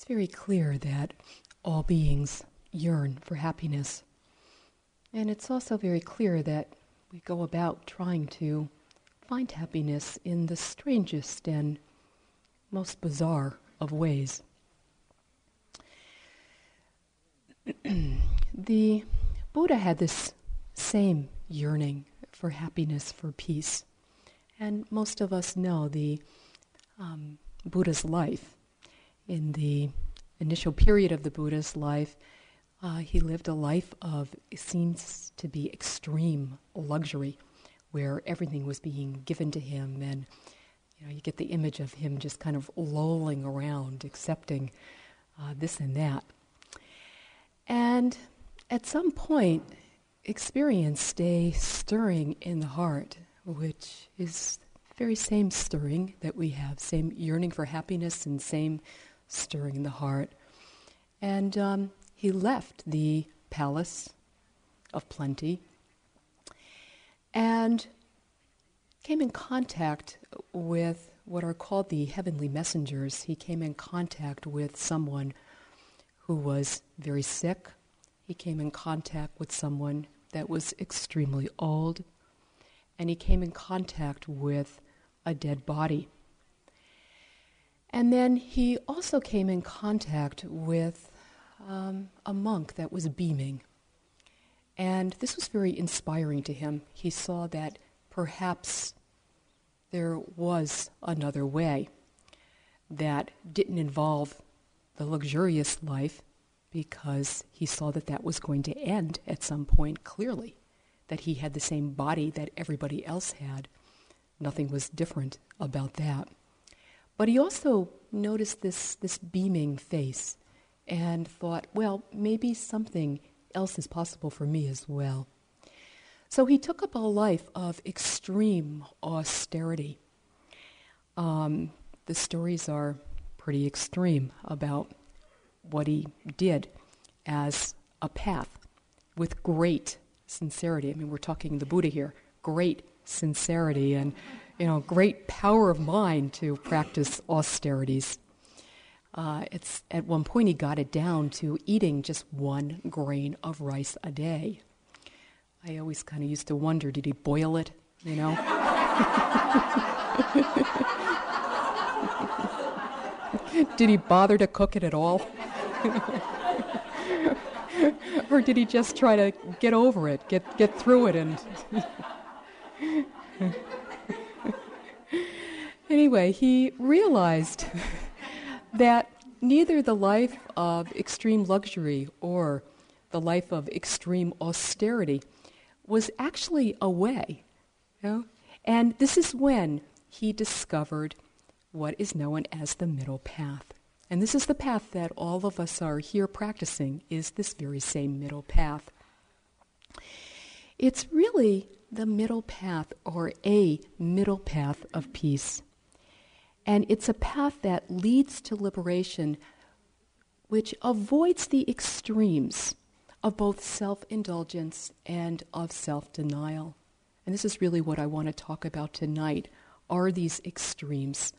It's very clear that all beings yearn for happiness. And it's also very clear that we go about trying to find happiness in the strangest and most bizarre of ways. the Buddha had this same yearning for happiness, for peace. And most of us know the um, Buddha's life. In the initial period of the Buddha's life, uh, he lived a life of, seems to be extreme luxury, where everything was being given to him, and you know, you get the image of him just kind of lolling around, accepting uh, this and that. And at some point, experienced a stirring in the heart, which is very same stirring that we have, same yearning for happiness and same stirring in the heart. And um, he left the palace of plenty and came in contact with what are called the heavenly messengers. He came in contact with someone who was very sick. He came in contact with someone that was extremely old. And he came in contact with a dead body. And then he also came in contact with um, a monk that was beaming. And this was very inspiring to him. He saw that perhaps there was another way that didn't involve the luxurious life because he saw that that was going to end at some point clearly, that he had the same body that everybody else had. Nothing was different about that. But he also noticed this, this beaming face and thought, well, maybe something else is possible for me as well. So he took up a life of extreme austerity. Um, the stories are pretty extreme about what he did as a path with great sincerity. I mean, we're talking the Buddha here, great sincerity and you know, great power of mind to practice austerities. Uh, it's at one point he got it down to eating just one grain of rice a day. I always kind of used to wonder, did he boil it? You know. did he bother to cook it at all? or did he just try to get over it, get get through it, and? anyway, he realized that neither the life of extreme luxury or the life of extreme austerity was actually a way. You know? And this is when he discovered what is known as the middle path. And this is the path that all of us are here practicing is this very same middle path. It's really the middle path or a middle path of peace. And it's a path that leads to liberation, which avoids the extremes of both self indulgence and of self denial. And this is really what I want to talk about tonight are these extremes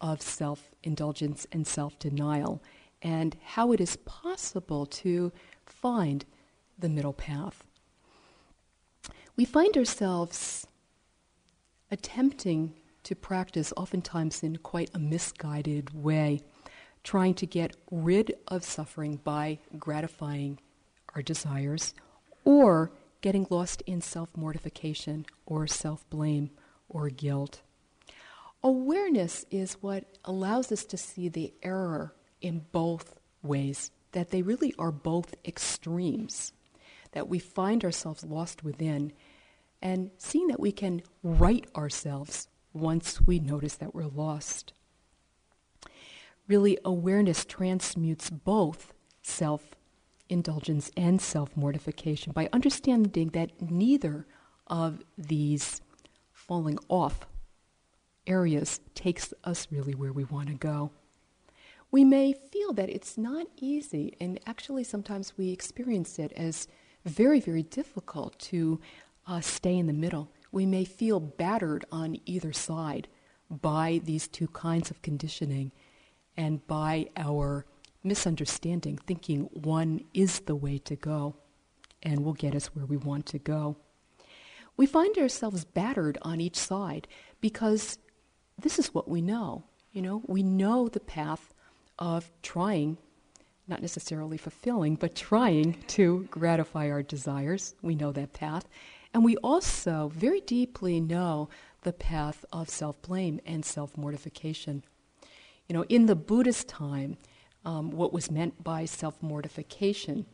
of self indulgence and self denial, and how it is possible to find the middle path. We find ourselves attempting to practice, oftentimes in quite a misguided way, trying to get rid of suffering by gratifying our desires or getting lost in self mortification or self blame or guilt. Awareness is what allows us to see the error in both ways, that they really are both extremes, that we find ourselves lost within, and seeing that we can right ourselves once we notice that we're lost. Really, awareness transmutes both self indulgence and self mortification by understanding that neither of these falling off areas takes us really where we want to go. We may feel that it's not easy, and actually, sometimes we experience it as very, very difficult to uh, stay in the middle we may feel battered on either side by these two kinds of conditioning and by our misunderstanding, thinking one is the way to go and will get us where we want to go. We find ourselves battered on each side because this is what we know. You know, we know the path of trying, not necessarily fulfilling, but trying to gratify our desires. We know that path. And we also very deeply know the path of self blame and self mortification. You know, in the Buddhist time, um, what was meant by self mortification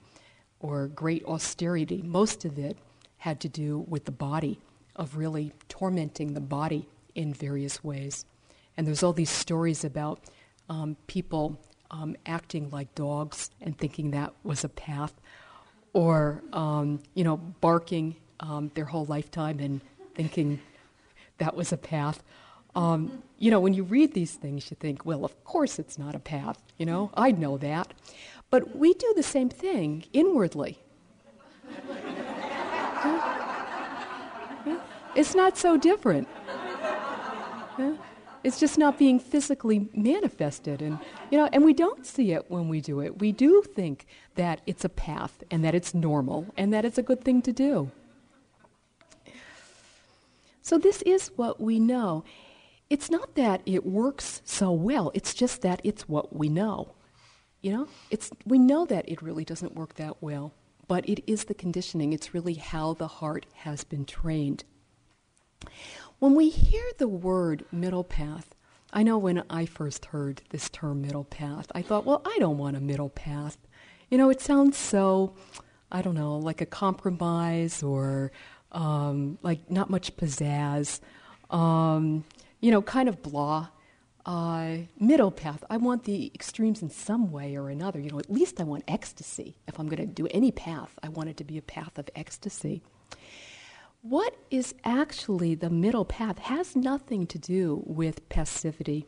or great austerity, most of it had to do with the body, of really tormenting the body in various ways. And there's all these stories about um, people um, acting like dogs and thinking that was a path, or um, you know, barking um, their whole lifetime and thinking that was a path. Um, you know, when you read these things, you think, well, of course it's not a path. You know, I know that. But we do the same thing inwardly. It's not so different. It's just not being physically manifested. And, you know, and we don't see it when we do it. We do think that it's a path and that it's normal and that it's a good thing to do. So this is what we know. It's not that it works so well, it's just that it's what we know. You know, it's, we know that it really doesn't work that well, but it is the conditioning. It's really how the heart has been trained. When we hear the word middle path, I know when I first heard this term middle path, I thought, well, I don't want a middle path. You know, it sounds so, I don't know, like a compromise or um, like not much pizzazz, um, you know, kind of blah. Uh, middle path. I want the extremes in some way or another. You know, at least I want ecstasy. If I'm going to do any path, I want it to be a path of ecstasy. What is actually the middle path has nothing to do with passivity.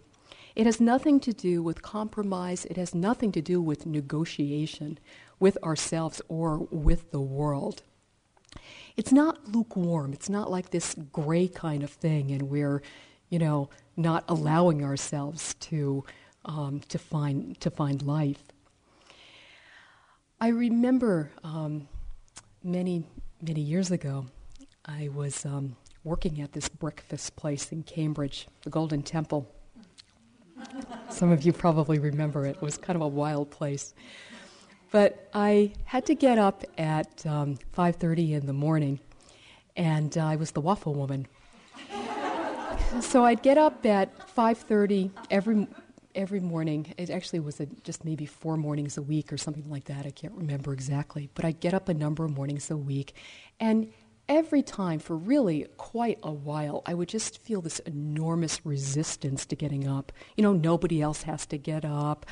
It has nothing to do with compromise. It has nothing to do with negotiation with ourselves or with the world it's not lukewarm. It's not like this gray kind of thing, and we're, you know, not allowing ourselves to um, to find to find life. I remember um, many many years ago, I was um, working at this breakfast place in Cambridge, the Golden Temple. Some of you probably remember it. It was kind of a wild place. But I had to get up at um, 5:30 in the morning, and uh, I was the waffle woman. so I'd get up at 5:30 every every morning. It actually was a, just maybe four mornings a week or something like that. I can't remember exactly, but I'd get up a number of mornings a week, and every time for really quite a while, I would just feel this enormous resistance to getting up. You know, nobody else has to get up.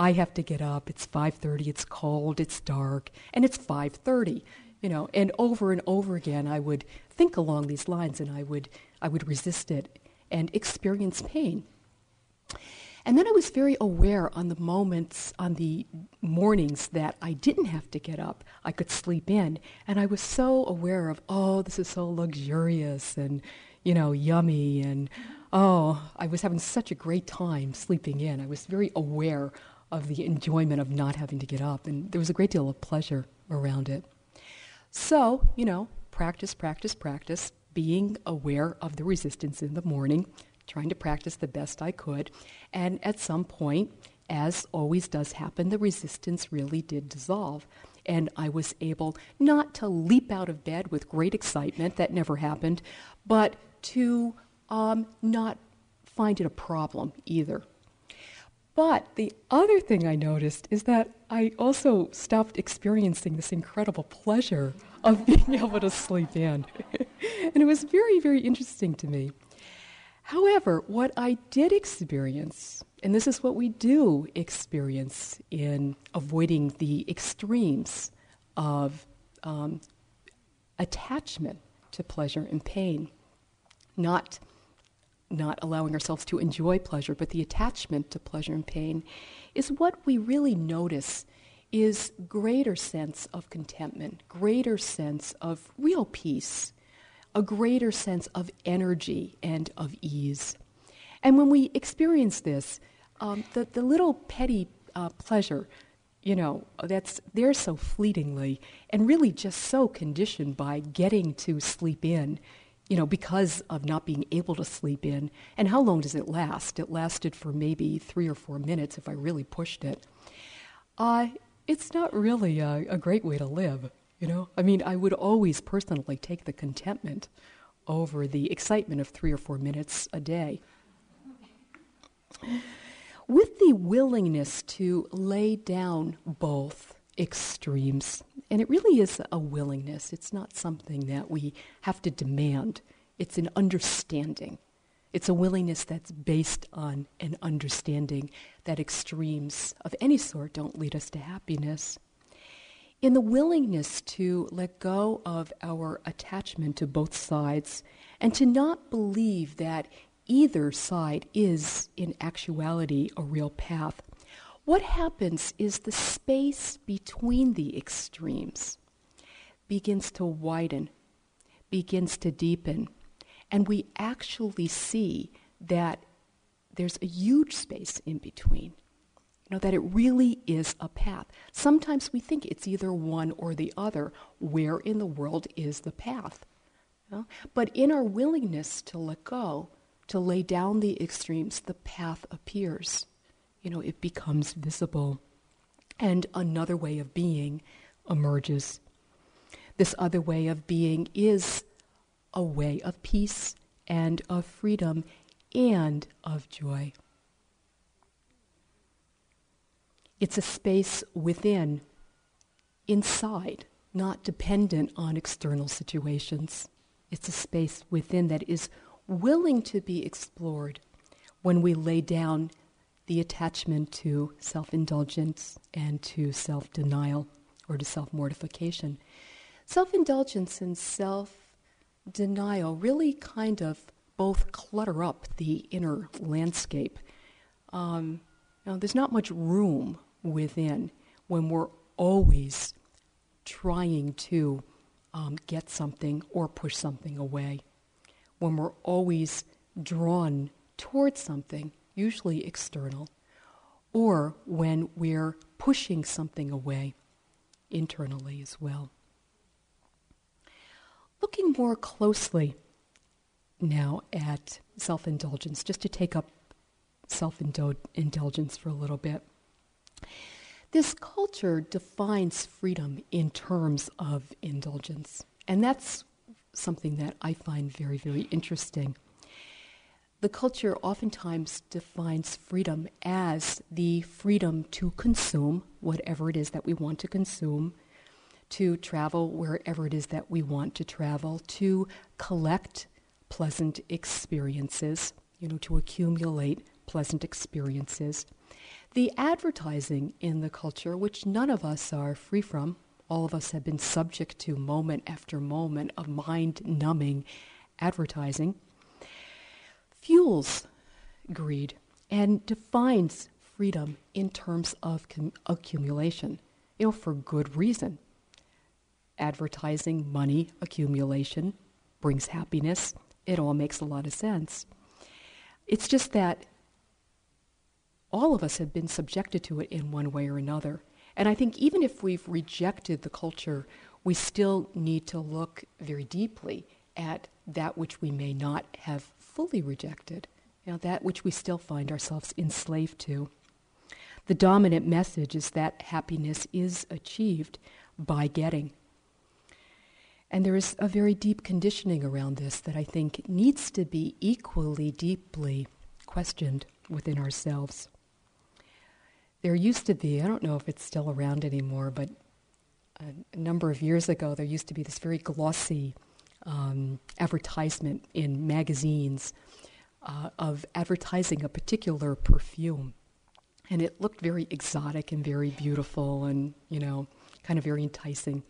I have to get up. It's 5:30. It's cold. It's dark, and it's 5:30. You know, and over and over again, I would think along these lines, and I would I would resist it and experience pain. And then I was very aware on the moments, on the mornings that I didn't have to get up, I could sleep in. And I was so aware of, oh, this is so luxurious and, you know, yummy. And, oh, I was having such a great time sleeping in. I was very aware of the enjoyment of not having to get up. And there was a great deal of pleasure around it. So, you know, practice, practice, practice, being aware of the resistance in the morning, trying to practice the best I could. And at some point, as always does happen, the resistance really did dissolve. And I was able not to leap out of bed with great excitement, that never happened, but to um, not find it a problem either. But the other thing I noticed is that I also stopped experiencing this incredible pleasure of being able to sleep in. and it was very, very interesting to me. However, what I did experience, and this is what we do experience in avoiding the extremes of um, attachment to pleasure and pain, not not allowing ourselves to enjoy pleasure, but the attachment to pleasure and pain, is what we really notice is greater sense of contentment, greater sense of real peace, a greater sense of energy and of ease. And when we experience this, um, the, the little petty uh, pleasure, you know, that's there so fleetingly and really just so conditioned by getting to sleep in, you know, because of not being able to sleep in. And how long does it last? It lasted for maybe three or four minutes if I really pushed it. Uh, it's not really a, a great way to live, you know? I mean, I would always personally take the contentment over the excitement of three or four minutes a day. With the willingness to lay down both extremes, and it really is a willingness, it's not something that we have to demand, it's an understanding. It's a willingness that's based on an understanding that extremes of any sort don't lead us to happiness. In the willingness to let go of our attachment to both sides and to not believe that either side is, in actuality, a real path, what happens is the space between the extremes begins to widen, begins to deepen and we actually see that there's a huge space in between. You know, that it really is a path. Sometimes we think it's either one or the other. Where in the world is the path? You know? But in our willingness to let go, to lay down the extremes, the path appears. You know, it becomes visible. And another way of being emerges. This other way of being is a way of peace and of freedom and of joy. It's a space within, inside, not dependent on external situations. It's a space within that is willing to be explored when we lay down the attachment to self indulgence and to self denial or to self mortification. Self indulgence and self denial really kind of both clutter up the inner landscape. Um, now, there's not much room within when we're always trying to um, get something or push something away. When we're always drawn towards something, usually external, or when we're pushing something away internally as well. Looking more closely now at self indulgence, just to take up self indulgence for a little bit. This culture defines freedom in terms of indulgence, and that's something that I find very, very interesting. The culture oftentimes defines freedom as the freedom to consume whatever it is that we want to consume, to travel wherever it is that we want to travel, to collect pleasant experiences, you know, to accumulate pleasant experiences. The advertising in the culture, which none of us are free from, all of us have been subject to moment after moment of mind numbing advertising, fuels greed and defines freedom in terms of accumulation, you know, for good reason advertising, money, accumulation brings happiness. It all makes a lot of sense. It's just that all of us have been subjected to it in one way or another. And I think even if we've rejected the culture, we still need to look very deeply at that which we may not have fully rejected, you know, that which we still find ourselves enslaved to. The dominant message is that happiness is achieved by getting. And there is a very deep conditioning around this that I think needs to be equally deeply questioned within ourselves. There used to be, I don't know if it's still around anymore, but a, number of years ago, there used to be this very glossy um, advertisement in magazines uh, of advertising a particular perfume. And it looked very exotic and very beautiful and, you know, kind of very enticing.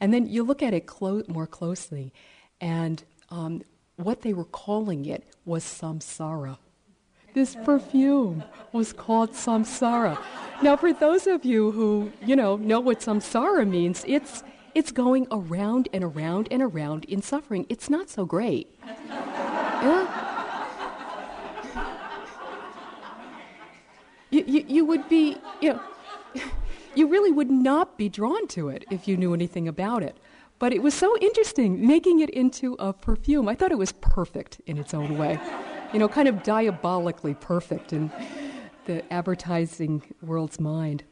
And then you look at it clo- more closely, and um, what they were calling it was samsara. This perfume was called samsara. Now, for those of you who, you know, know what samsara means, it's, it's going around and around and around in suffering. It's not so great. Yeah? You, you, you would be, you know, you really would not be drawn to it if you knew anything about it. But it was so interesting making it into a perfume. I thought it was perfect in its own way. You know, kind of diabolically perfect in the advertising world's mind.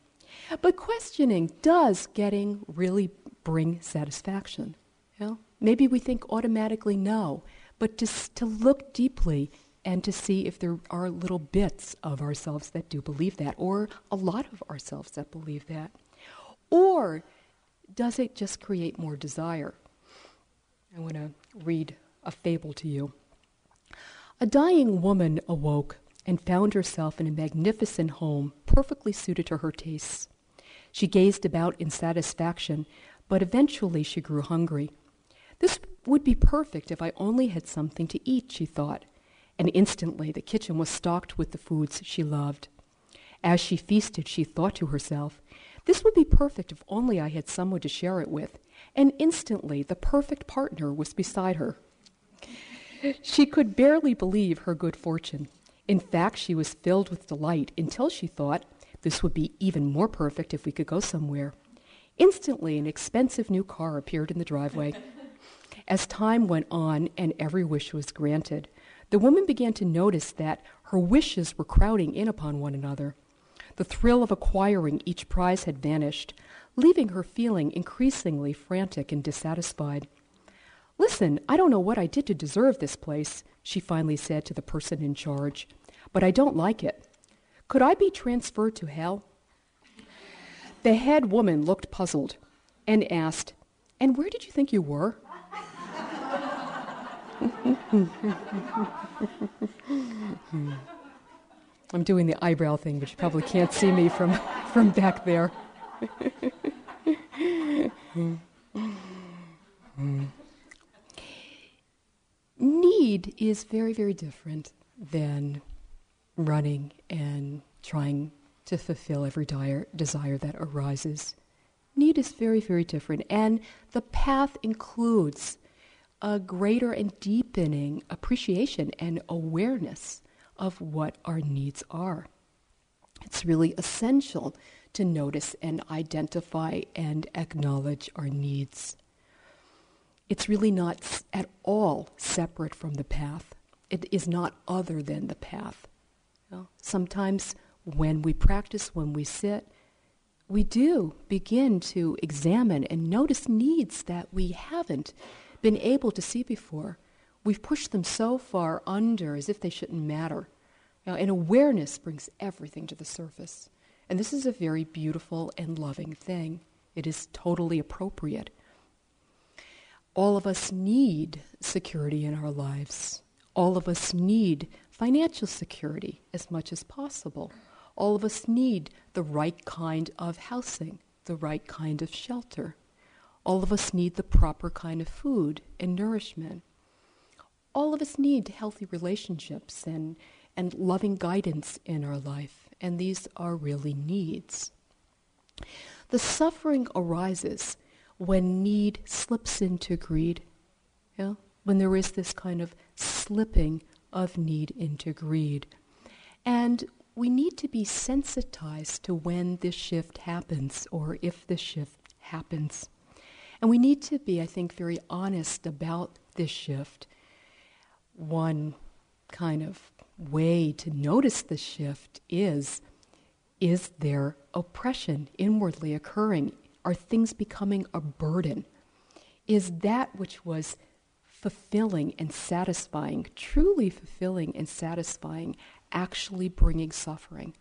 But questioning does getting really bring satisfaction? You know? Maybe we think automatically no, but just to look deeply and to see if there are little bits of ourselves that do believe that, or a lot of ourselves that believe that. Or does it just create more desire? I want to read a fable to you. A dying woman awoke and found herself in a magnificent home perfectly suited to her tastes. She gazed about in satisfaction, but eventually she grew hungry. This would be perfect if I only had something to eat, she thought and instantly the kitchen was stocked with the foods she loved. As she feasted, she thought to herself, This would be perfect if only I had someone to share it with. And instantly, the perfect partner was beside her. She could barely believe her good fortune. In fact, she was filled with delight until she thought, This would be even more perfect if we could go somewhere. Instantly, an expensive new car appeared in the driveway. As time went on and every wish was granted, the woman began to notice that her wishes were crowding in upon one another. The thrill of acquiring each prize had vanished, leaving her feeling increasingly frantic and dissatisfied. Listen, I don't know what I did to deserve this place, she finally said to the person in charge, but I don't like it. Could I be transferred to hell? The head woman looked puzzled and asked, And where did you think you were? I'm doing the eyebrow thing, but you probably can't see me from, from back there. Need is very, very different than running and trying to fulfill every dire, desire that arises. Need is very, very different. And the path includes a greater and deepening appreciation and awareness of what our needs are. It's really essential to notice and identify and acknowledge our needs. It's really not at all separate from the path. It is not other than the path. You know, sometimes when we practice, when we sit, we do begin to examine and notice needs that we haven't been able to see before. We've pushed them so far under as if they shouldn't matter. Now, and awareness brings everything to the surface. And this is a very beautiful and loving thing. It is totally appropriate. All of us need security in our lives. All of us need financial security as much as possible. All of us need the right kind of housing, the right kind of shelter. All of us need the proper kind of food and nourishment. All of us need healthy relationships and, and loving guidance in our life, and these are really needs. The suffering arises when need slips into greed, yeah? when there is this kind of slipping of need into greed. And we need to be sensitized to when this shift happens or if this shift happens. And we need to be, I think, very honest about this shift. One kind of way to notice the shift is is there oppression inwardly occurring? Are things becoming a burden? Is that which was fulfilling and satisfying, truly fulfilling and satisfying, actually bringing suffering?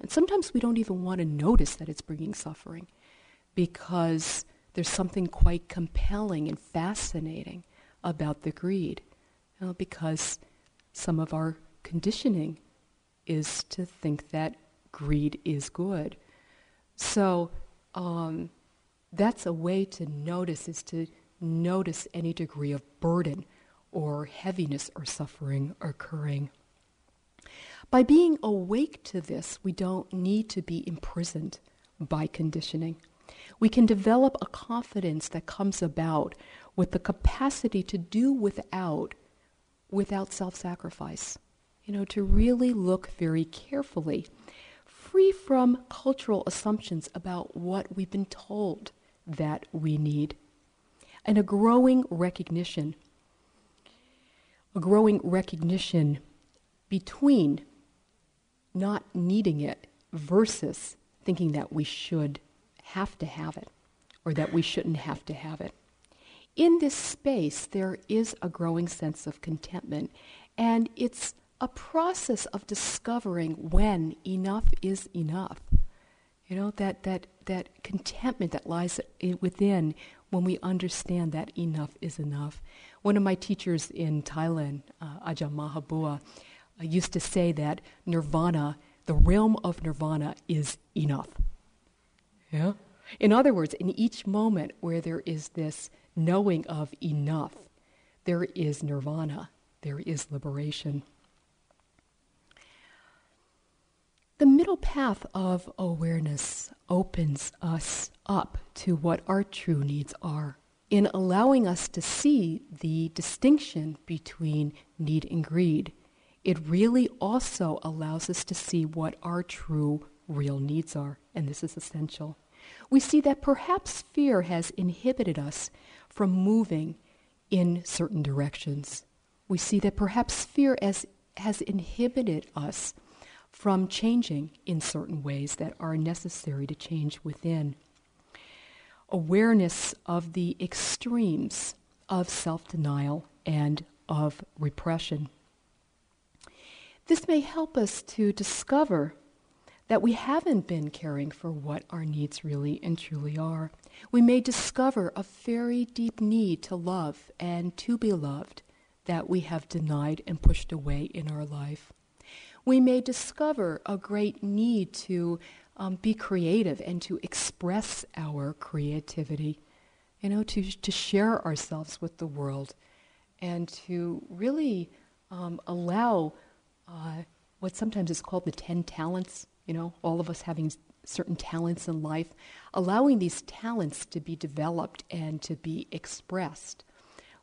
And sometimes we don't even want to notice that it's bringing suffering because there's something quite compelling and fascinating about the greed you know, because some of our conditioning is to think that greed is good. So um, that's a way to notice is to notice any degree of burden or heaviness or suffering occurring. By being awake to this, we don't need to be imprisoned by conditioning. We can develop a confidence that comes about with the capacity to do without without self-sacrifice. You know, to really look very carefully free from cultural assumptions about what we've been told that we need, and a growing recognition, a growing recognition between not needing it versus thinking that we should have to have it or that we shouldn't have to have it. In this space, there is a growing sense of contentment, and it's a process of discovering when enough is enough. You know, that, that, that contentment that lies within when we understand that enough is enough. One of my teachers in Thailand, uh, Ajahn Mahabua, used to say that nirvana, the realm of nirvana, is enough. Yeah? In other words, in each moment where there is this knowing of enough, there is nirvana, there is liberation. The middle path of awareness opens us up to what our true needs are in allowing us to see the distinction between need and greed. It really also allows us to see what our true real needs are, and this is essential. We see that perhaps fear has inhibited us from moving in certain directions. We see that perhaps fear has, has inhibited us from changing in certain ways that are necessary to change within. Awareness of the extremes of self denial and of repression. This may help us to discover that we haven't been caring for what our needs really and truly are. We may discover a very deep need to love and to be loved that we have denied and pushed away in our life. We may discover a great need to um, be creative and to express our creativity, you know, to, to share ourselves with the world and to really um, allow uh, what sometimes is called the 10 talents you know, all of us having certain talents in life, allowing these talents to be developed and to be expressed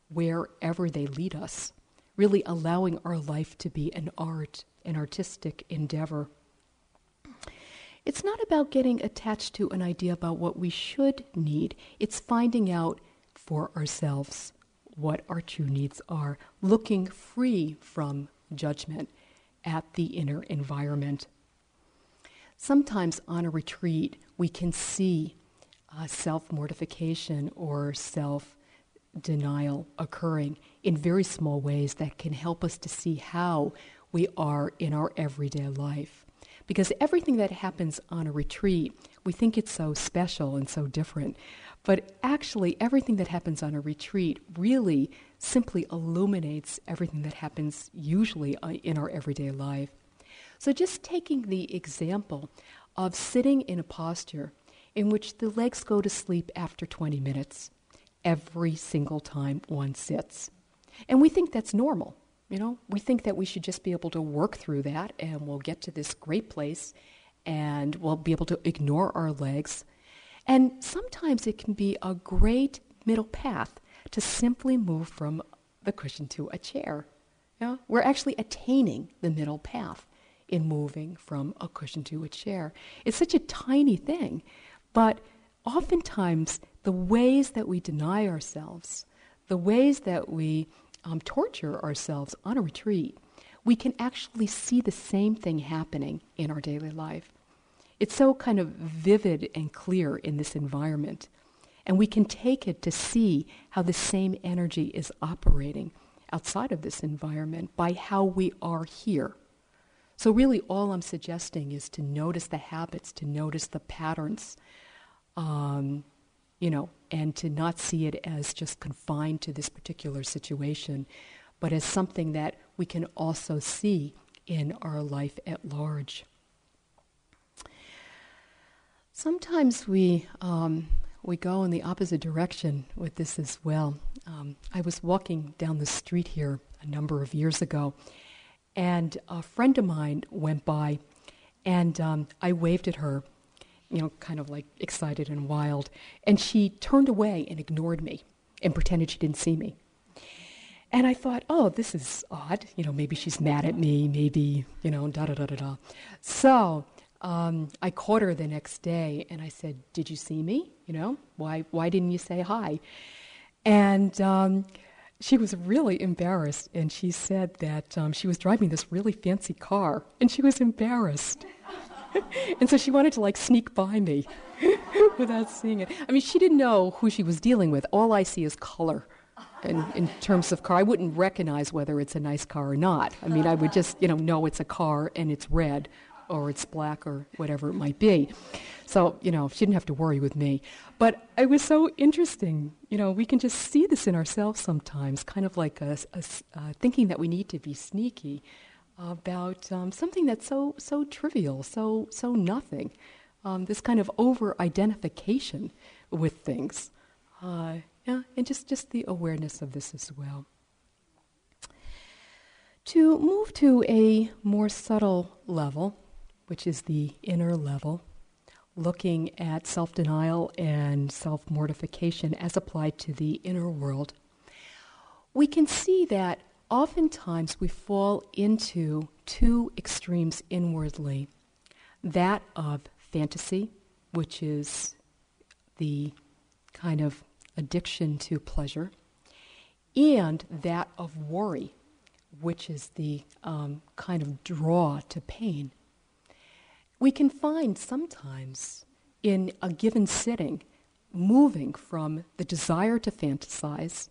wherever they lead us, really allowing our life to be an art, an artistic endeavor. It's not about getting attached to an idea about what we should need, it's finding out for ourselves what our true needs are, looking free from judgment at the inner environment. Sometimes on a retreat, we can see uh, self mortification or self denial occurring in very small ways that can help us to see how we are in our everyday life. Because everything that happens on a retreat, we think it's so special and so different. But actually, everything that happens on a retreat really simply illuminates everything that happens usually uh, in our everyday life. So, just taking the example of sitting in a posture in which the legs go to sleep after 20 minutes every single time one sits. And we think that's normal. You know, we think that we should just be able to work through that and we'll get to this great place and we'll be able to ignore our legs. And sometimes it can be a great middle path to simply move from the cushion to a chair. Know, we're actually attaining the middle path in moving from a cushion to a chair. It's such a tiny thing, but oftentimes the ways that we deny ourselves, the ways that we um, torture ourselves on a retreat, we can actually see the same thing happening in our daily life. It's so kind of vivid and clear in this environment. And we can take it to see how the same energy is operating outside of this environment by how we are here. So, really, all I'm suggesting is to notice the habits, to notice the patterns, um, you know, and to not see it as just confined to this particular situation, but as something that we can also see in our life at large. Sometimes we, um, we go in the opposite direction with this as well. Um, I was walking down the street here a number of years ago, and a friend of mine went by, and um, I waved at her, you know, kind of like excited and wild. And she turned away and ignored me and pretended she didn't see me. And I thought, oh, this is odd. You know, maybe she's mad at me, maybe, you know, da da da da da. So um, I caught her the next day and I said, Did you see me? You know, why, why didn't you say hi? And um, she was really embarrassed and she said that um, she was driving this really fancy car and she was embarrassed. and so she wanted to like sneak by me without seeing it. I mean, she didn't know who she was dealing with. All I see is color in, in terms of car. I wouldn't recognize whether it's a nice car or not. I mean, I would just, you know, know it's a car and it's red or it's black or whatever it might be. So, you know, she didn't have to worry with me. But it was so interesting. You know, we can just see this in ourselves sometimes, kind of like a, a, uh, thinking that we need to be sneaky about um, something that's so, so trivial, so, so nothing. Um, this kind of over identification with things. Uh, yeah, and just, just the awareness of this as well. To move to a more subtle level, which is the inner level, looking at self denial and self mortification as applied to the inner world, we can see that oftentimes we fall into two extremes inwardly. That of fantasy, which is the kind of addiction to pleasure, and that of worry, which is the um, kind of draw to pain we can find sometimes in a given sitting moving from the desire to fantasize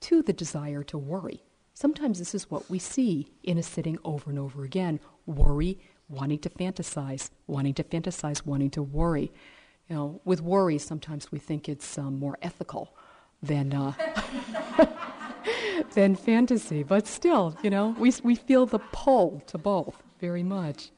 to the desire to worry. Sometimes this is what we see in a sitting over and over again worry, wanting to fantasize, wanting to fantasize, wanting to worry. You know, with worry, sometimes we think it's um, more ethical than, uh, than fantasy, but still, you know, we, we feel the pull to both very much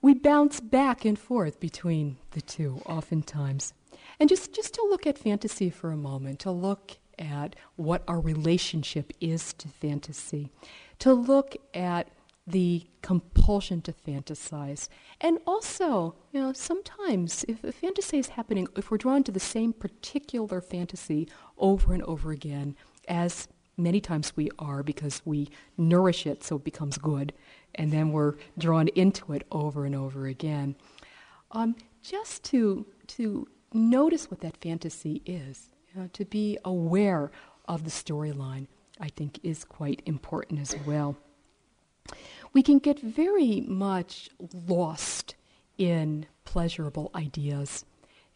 we bounce back and forth between the two oftentimes. And just, just to look at fantasy for a moment, to look at what our relationship is to fantasy, to look at the compulsion to fantasize. And also, you know, sometimes if a fantasy is happening, if we're drawn to the same particular fantasy over and over again, as many times we are because we nourish it so it becomes good, and then we're drawn into it over and over again. Um, just to, to notice what that fantasy is, you know, to be aware of the storyline, I think is quite important as well. We can get very much lost in pleasurable ideas.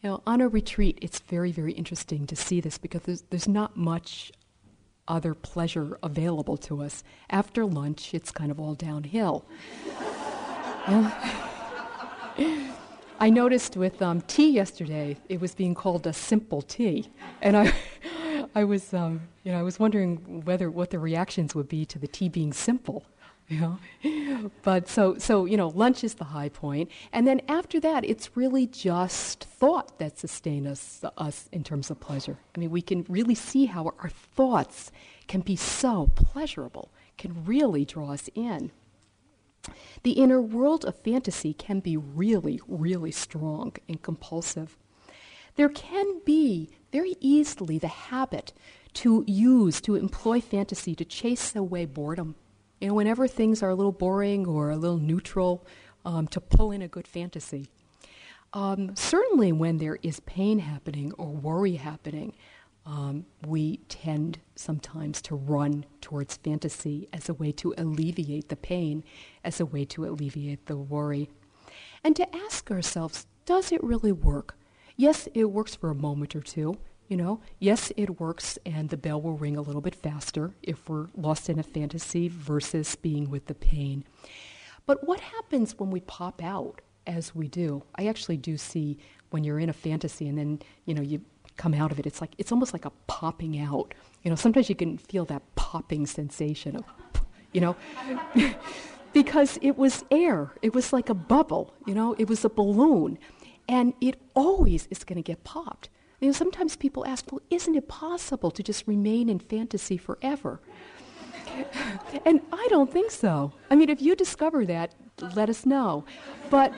You know, on a retreat, it's very, very interesting to see this because there's, there's not much other pleasure available to us. After lunch, it's kind of all downhill. I noticed with um, tea yesterday, it was being called a simple tea, and I, I was, um, you know, I was wondering whether what the reactions would be to the tea being simple you know but so so you know lunch is the high point. And then after that it's really just thought that sustains us us in terms of pleasure. I mean we can really see how our thoughts can be so pleasurable can really draw us in. The inner world of fantasy can be really really strong and compulsive. There can be very easily the habit to use to employ fantasy to chase away boredom you know, whenever things are a little boring or a little neutral, um, to pull in a good fantasy. Um, certainly, when there is pain happening or worry happening, um, we tend sometimes to run towards fantasy as a way to alleviate the pain, as a way to alleviate the worry. And to ask ourselves, does it really work? Yes, it works for a moment or two. You know, yes, it works, and the bell will ring a little bit faster if we're lost in a fantasy versus being with the pain. But what happens when we pop out as we do? I actually do see when you're in a fantasy and then, you know, you come out of it, it's like, it's almost like a popping out. You know, sometimes you can feel that popping sensation of, you know, because it was air. It was like a bubble, you know, it was a balloon. And it always is going to get popped. You know, sometimes people ask, well, isn't it possible to just remain in fantasy forever? and I don't think so. I mean, if you discover that, let us know. But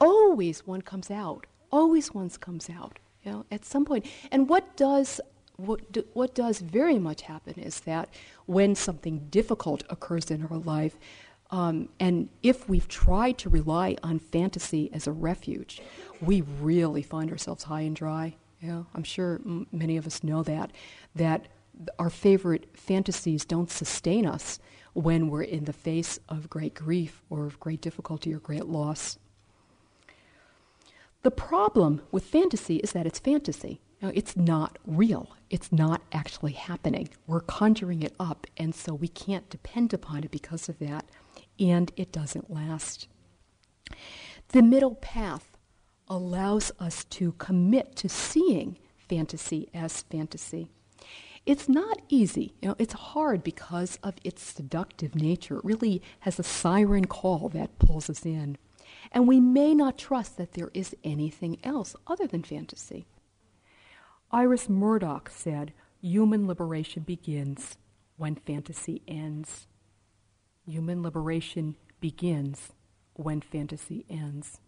always one comes out. Always one comes out. You know, at some point. And what does what, do, what does very much happen is that when something difficult occurs in our life, Um, and if we've tried to rely on fantasy as a refuge, we really find ourselves high and dry. I'm sure m- many of us know that. That our favorite fantasies don't sustain us when we're in the face of great grief or of great difficulty or great loss. The problem with fantasy is that it's fantasy. Now, it's not real. It's not actually happening. We're conjuring it up, and so we can't depend upon it because of that, and it doesn't last. The middle path allows us to commit to seeing fantasy as fantasy. It's not easy. You know, it's hard because of its seductive nature. It really has a siren call that pulls us in. And we may not trust that there is anything else other than fantasy. Iris Murdoch said, Human liberation begins when fantasy ends. Human liberation begins when fantasy ends.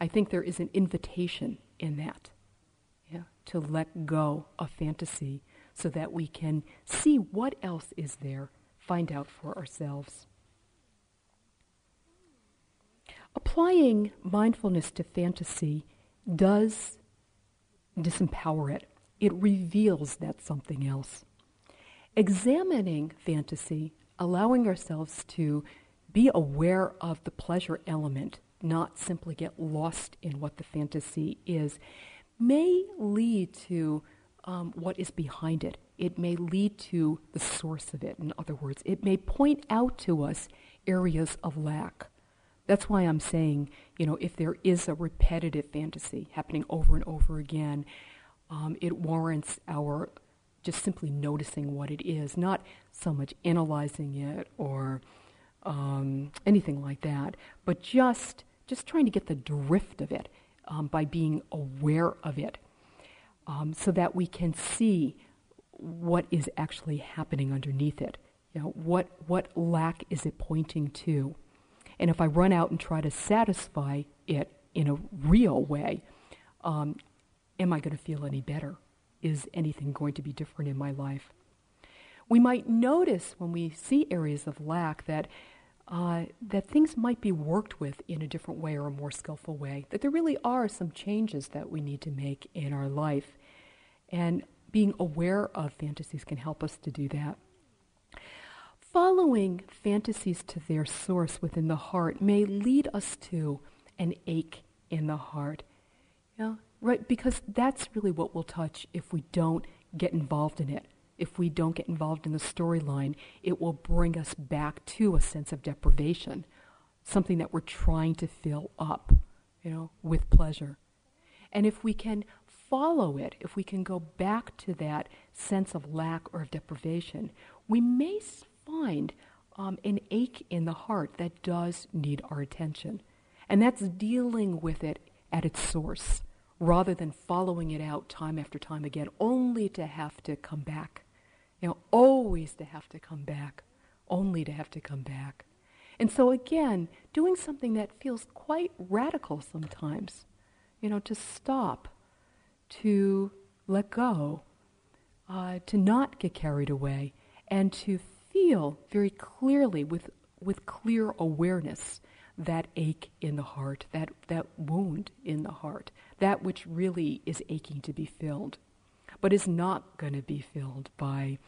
I think there is an invitation in that, yeah, to let go of fantasy so that we can see what else is there, find out for ourselves. Applying mindfulness to fantasy does disempower it. It reveals that something else. Examining fantasy, allowing ourselves to be aware of the pleasure element, not simply get lost in what the fantasy is, may lead to um, what is behind it. It may lead to the source of it, in other words. It may point out to us areas of lack. That's why I'm saying, you know, if there is a repetitive fantasy happening over and over again, um, it warrants our just simply noticing what it is, not so much analyzing it or um, anything like that, but just just trying to get the drift of it um, by being aware of it, um, so that we can see what is actually happening underneath it. You know, what what lack is it pointing to? And if I run out and try to satisfy it in a real way, um, am I going to feel any better? Is anything going to be different in my life? We might notice when we see areas of lack that uh, that things might be worked with in a different way or a more skillful way. That there really are some changes that we need to make in our life, and being aware of fantasies can help us to do that. Following fantasies to their source within the heart may lead us to an ache in the heart. Yeah, right, because that's really what we'll touch if we don't get involved in it. If we don't get involved in the storyline, it will bring us back to a sense of deprivation, something that we're trying to fill up, you know, with pleasure. And if we can follow it, if we can go back to that sense of lack or of deprivation, we may find um, an ache in the heart that does need our attention. And that's dealing with it at its source rather than following it out time after time again, only to have to come back. You know, always to have to come back, only to have to come back. And so, again, doing something that feels quite radical sometimes, you know, to stop, to let go, uh, to not get carried away, and to feel very clearly with, with clear awareness that ache in the heart, that, that wound in the heart, that which really is aching to be filled, but is not going to be filled by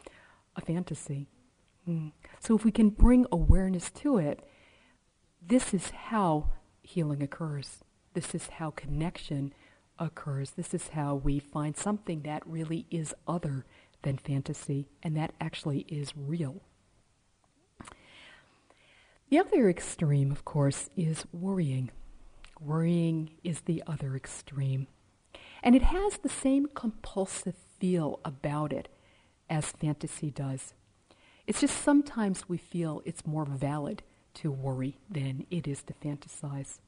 a fantasy. Mm. So if we can bring awareness to it, this is how healing occurs. This is how connection occurs. This is how we find something that really is other than fantasy and that actually is real. The other extreme, of course, is worrying. Worrying is the other extreme. And it has the same compulsive feel about it as fantasy does. It's just sometimes we feel it's more valid to worry than it is to fantasize.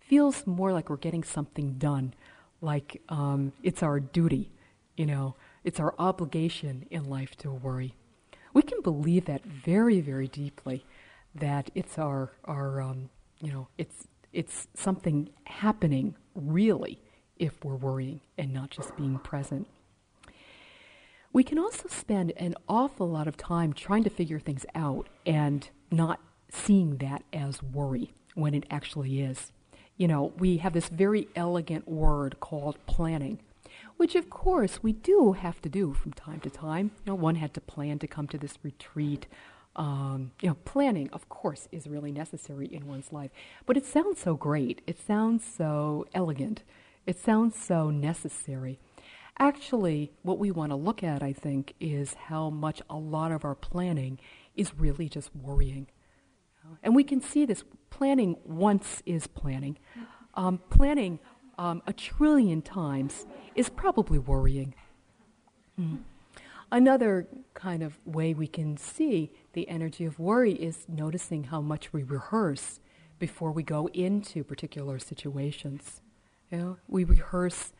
Feels more like we're getting something done, like um, it's our duty, you know, it's our obligation in life to worry. We can believe that very, very deeply that it's our our um, you know it's it's something happening really if we're worrying and not just being present. We can also spend an awful lot of time trying to figure things out and not seeing that as worry when it actually is. You know, we have this very elegant word called planning, which of course we do have to do from time to time. You know, one had to plan to come to this retreat. Um, you know, planning, of course, is really necessary in one's life. But it sounds so great. It sounds so elegant. It sounds so necessary. Actually, what we want to look at, I think, is how much a lot of our planning is really just worrying. And we can see this planning once is planning. Um, planning um, a trillion times is probably worrying. Mm. Another kind of way we can see the energy of worry is noticing how much we rehearse before we go into particular situations. You know, we rehearse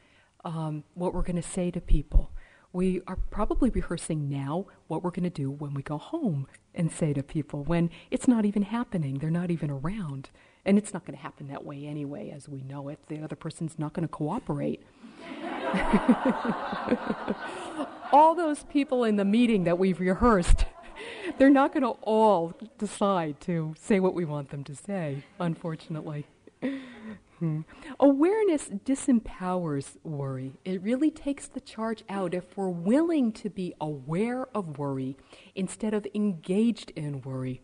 um, what we're going to say to people. We are probably rehearsing now what we're going to do when we go home and say to people when it's not even happening, they're not even around. And it's not going to happen that way anyway, as we know it. The other person's not going to cooperate. all those people in the meeting that we've rehearsed, they're not going to all decide to say what we want them to say, unfortunately. Hmm. Awareness disempowers worry. It really takes the charge out if we're willing to be aware of worry instead of engaged in worry.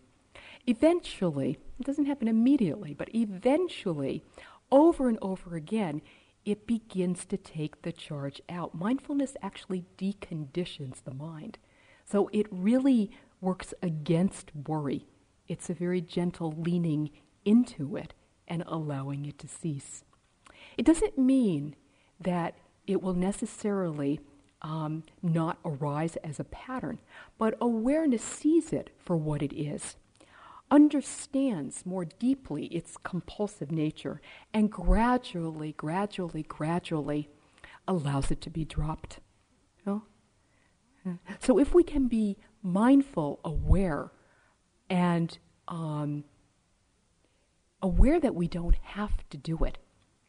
Eventually, it doesn't happen immediately, but eventually, over and over again, it begins to take the charge out. Mindfulness actually deconditions the mind. So it really works against worry. It's a very gentle leaning into it and allowing it to cease. It doesn't mean that it will necessarily um, not arise as a pattern, but awareness sees it for what it is, understands more deeply its compulsive nature, and gradually, gradually, gradually allows it to be dropped. You know? So if we can be mindful, aware, and um, aware that we don't have to do it,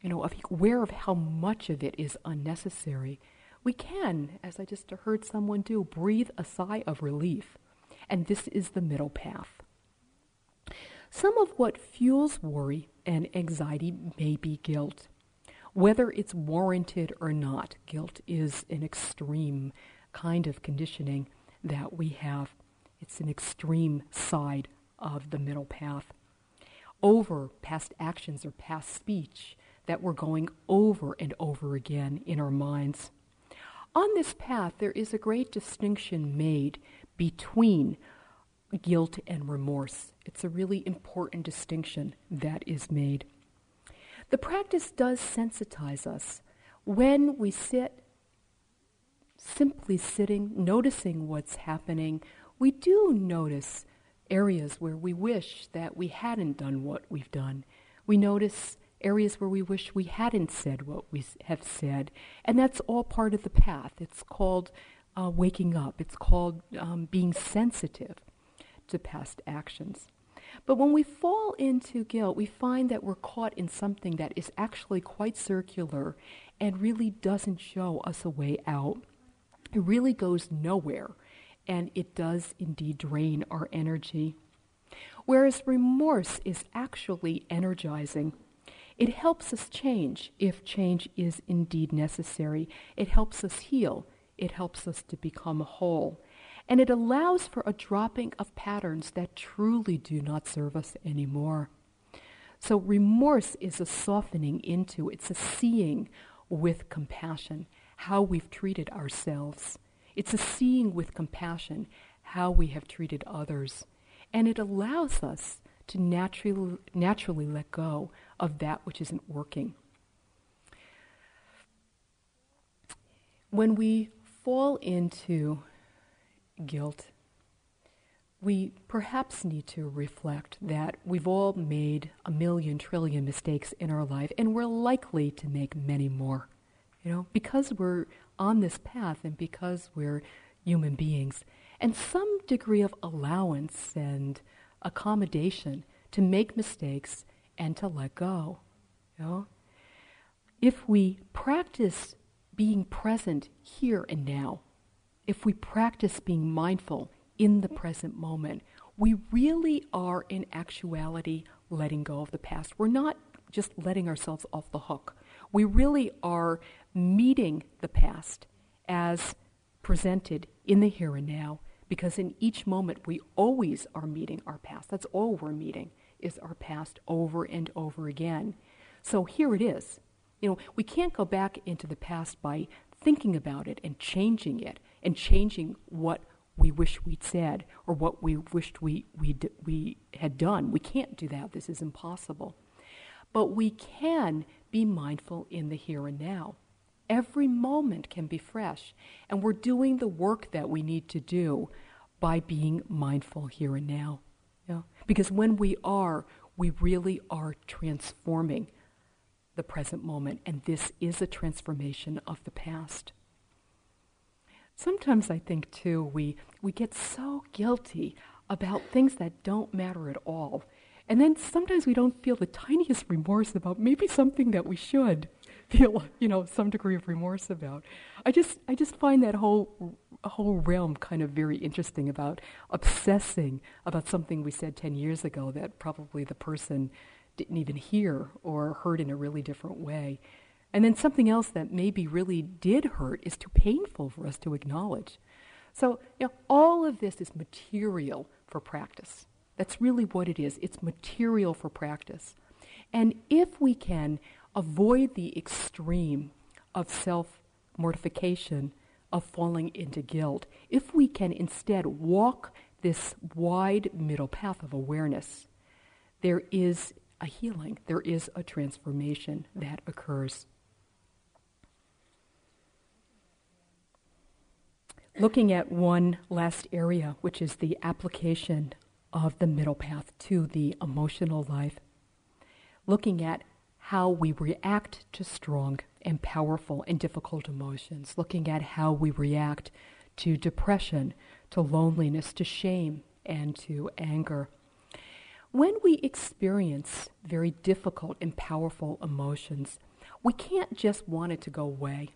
you know, aware of how much of it is unnecessary, we can, as I just heard someone do, breathe a sigh of relief. And this is the middle path. Some of what fuels worry and anxiety may be guilt. Whether it's warranted or not, guilt is an extreme kind of conditioning that we have. It's an extreme side of the middle path over past actions or past speech that we're going over and over again in our minds. On this path, there is a great distinction made between guilt and remorse. It's a really important distinction that is made. The practice does sensitize us. When we sit, simply sitting, noticing what's happening, we do notice areas where we wish that we hadn't done what we've done. We notice areas where we wish we hadn't said what we have said. And that's all part of the path. It's called uh, waking up, it's called um, being sensitive to past actions. But when we fall into guilt, we find that we're caught in something that is actually quite circular and really doesn't show us a way out. It really goes nowhere and it does indeed drain our energy. Whereas remorse is actually energizing. It helps us change if change is indeed necessary. It helps us heal. It helps us to become whole. And it allows for a dropping of patterns that truly do not serve us anymore. So remorse is a softening into, it's a seeing with compassion how we've treated ourselves. It's a seeing with compassion how we have treated others. And it allows us to naturally, naturally let go of that which isn't working. When we fall into guilt, we perhaps need to reflect that we've all made a million trillion mistakes in our life, and we're likely to make many more. You know, because we're on this path and because we're human beings. And some degree of allowance and accommodation to make mistakes and to let go. You know? If we practice being present here and now, if we practice being mindful in the present moment, we really are in actuality letting go of the past. We're not just letting ourselves off the hook. We really are meeting the past as presented in the here and now because in each moment we always are meeting our past. That's all we're meeting is our past over and over again. So here it is. You know, we can't go back into the past by thinking about it and changing it and changing what we wish we'd said or what we wished we, we, we had done. We can't do that. This is impossible. But we can be mindful in the here and now. Every moment can be fresh, and we're doing the work that we need to do by being mindful here and now. Yeah? Because when we are, we really are transforming the present moment, and this is a transformation of the past. Sometimes I think, too, we, we get so guilty about things that don't matter at all. And then sometimes we don't feel the tiniest remorse about maybe something that we should feel, you know, some degree of remorse about. I just, I just find that whole, whole realm kind of very interesting about obsessing about something we said 10 years ago that probably the person didn't even hear or heard in a really different way. And then something else that maybe really did hurt is too painful for us to acknowledge. So, you know, all of this is material for practice. That's really what it is. It's material for practice. And if we can avoid the extreme of self mortification, of falling into guilt, if we can instead walk this wide middle path of awareness, there is a healing, there is a transformation that occurs. Looking at one last area, which is the application of the middle path to the emotional life, looking at how we react to strong and powerful and difficult emotions, looking at how we react to depression, to loneliness, to shame, and to anger. When we experience very difficult and powerful emotions, we can't just want it to go away.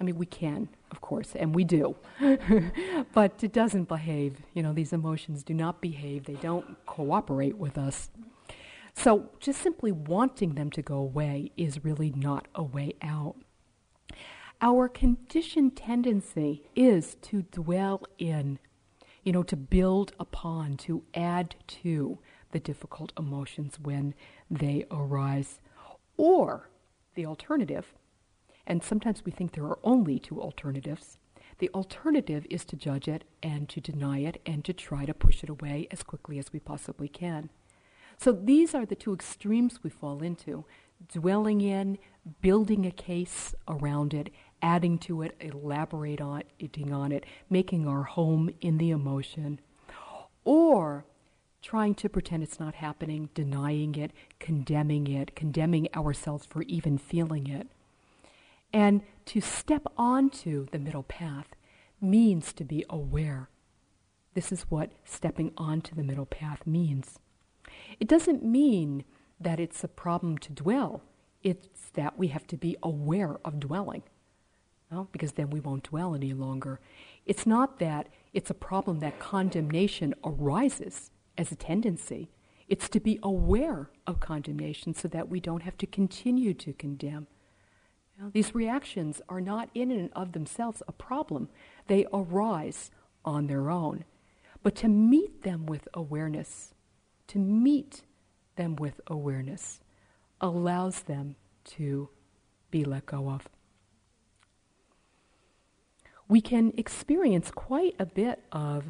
I mean, we can, of course, and we do. but it doesn't behave. You know, these emotions do not behave, they don't cooperate with us. So just simply wanting them to go away is really not a way out. Our conditioned tendency is to dwell in, you know, to build upon, to add to the difficult emotions when they arise. Or the alternative and sometimes we think there are only two alternatives. The alternative is to judge it and to deny it and to try to push it away as quickly as we possibly can. So these are the two extremes we fall into dwelling in, building a case around it, adding to it, elaborating on it, making our home in the emotion, or trying to pretend it's not happening, denying it, condemning it, condemning ourselves for even feeling it. And to step onto the middle path means to be aware. This is what stepping onto the middle path means. It doesn't mean that it's a problem to dwell, it's that we have to be aware of dwelling. Well, because then we won't dwell any longer. It's not that it's a problem that condemnation arises as a tendency. It's to be aware of condemnation so that we don't have to continue to condemn. These reactions are not in and of themselves a problem, they arise on their own. But to meet them with awareness, to meet them with awareness, allows them to be let go of. We can experience quite a bit of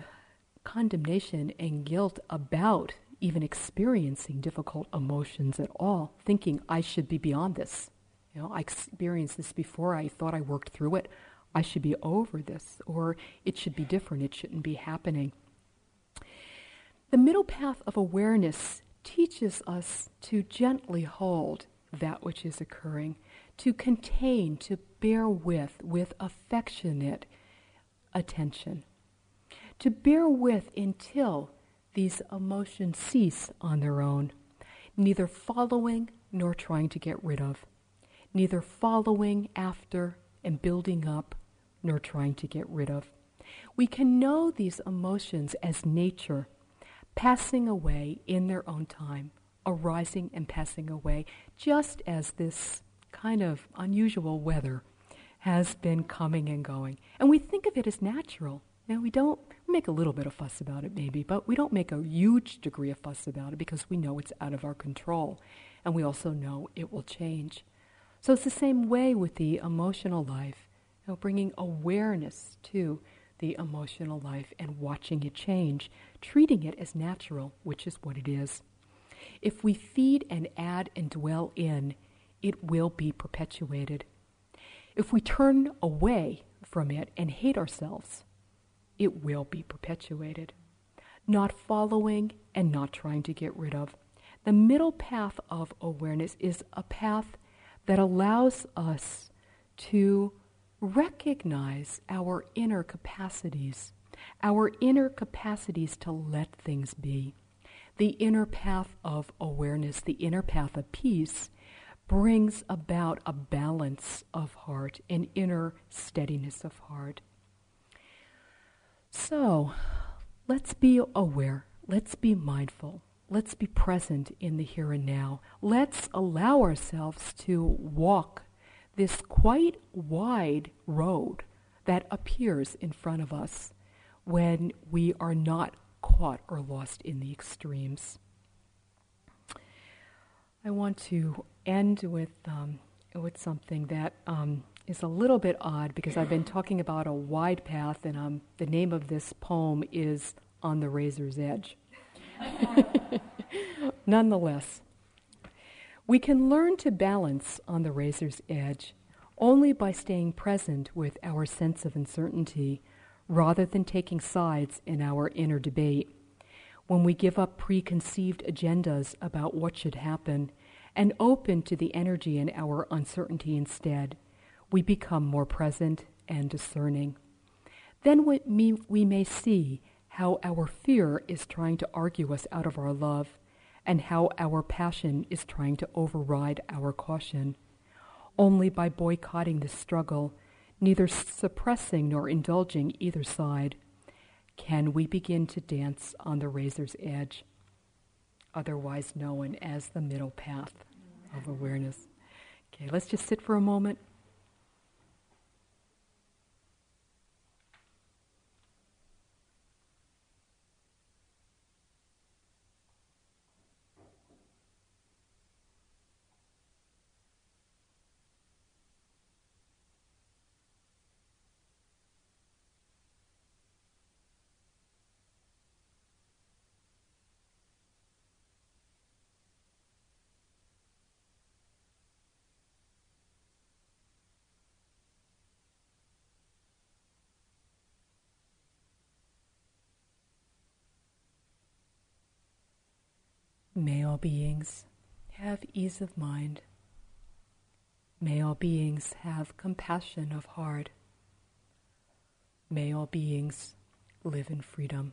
condemnation and guilt about even experiencing difficult emotions at all, thinking, I should be beyond this. Know, I experienced this before. I thought I worked through it. I should be over this, or it should be different. It shouldn't be happening. The middle path of awareness teaches us to gently hold that which is occurring, to contain, to bear with, with affectionate attention, to bear with until these emotions cease on their own, neither following nor trying to get rid of neither following after and building up nor trying to get rid of. We can know these emotions as nature, passing away in their own time, arising and passing away, just as this kind of unusual weather has been coming and going. And we think of it as natural. Now, we don't make a little bit of fuss about it, maybe, but we don't make a huge degree of fuss about it because we know it's out of our control. And we also know it will change. So it's the same way with the emotional life, you know, bringing awareness to the emotional life and watching it change, treating it as natural, which is what it is. If we feed and add and dwell in, it will be perpetuated. If we turn away from it and hate ourselves, it will be perpetuated. Not following and not trying to get rid of. The middle path of awareness is a path that allows us to recognize our inner capacities, our inner capacities to let things be. The inner path of awareness, the inner path of peace, brings about a balance of heart, an inner steadiness of heart. So, let's be aware, let's be mindful, let's be present in the here and now. Let's allow ourselves to walk this quite wide road that appears in front of us when we are not caught or lost in the extremes. I want to end with, um, with something that um, is a little bit odd because I've been talking about a wide path, and um, the name of this poem is On the Razor's Edge. Nonetheless, we can learn to balance on the razor's edge only by staying present with our sense of uncertainty rather than taking sides in our inner debate. When we give up preconceived agendas about what should happen and open to the energy in our uncertainty instead, we become more present and discerning. Then we may see how our fear is trying to argue us out of our love and how our passion is trying to override our caution. Only by boycotting this struggle, neither suppressing nor indulging either side, can we begin to dance on the razor's edge, otherwise known as the middle path of awareness. Okay, let's just sit for a moment. May all beings have ease of mind. May all beings have compassion of heart. May all beings live in freedom.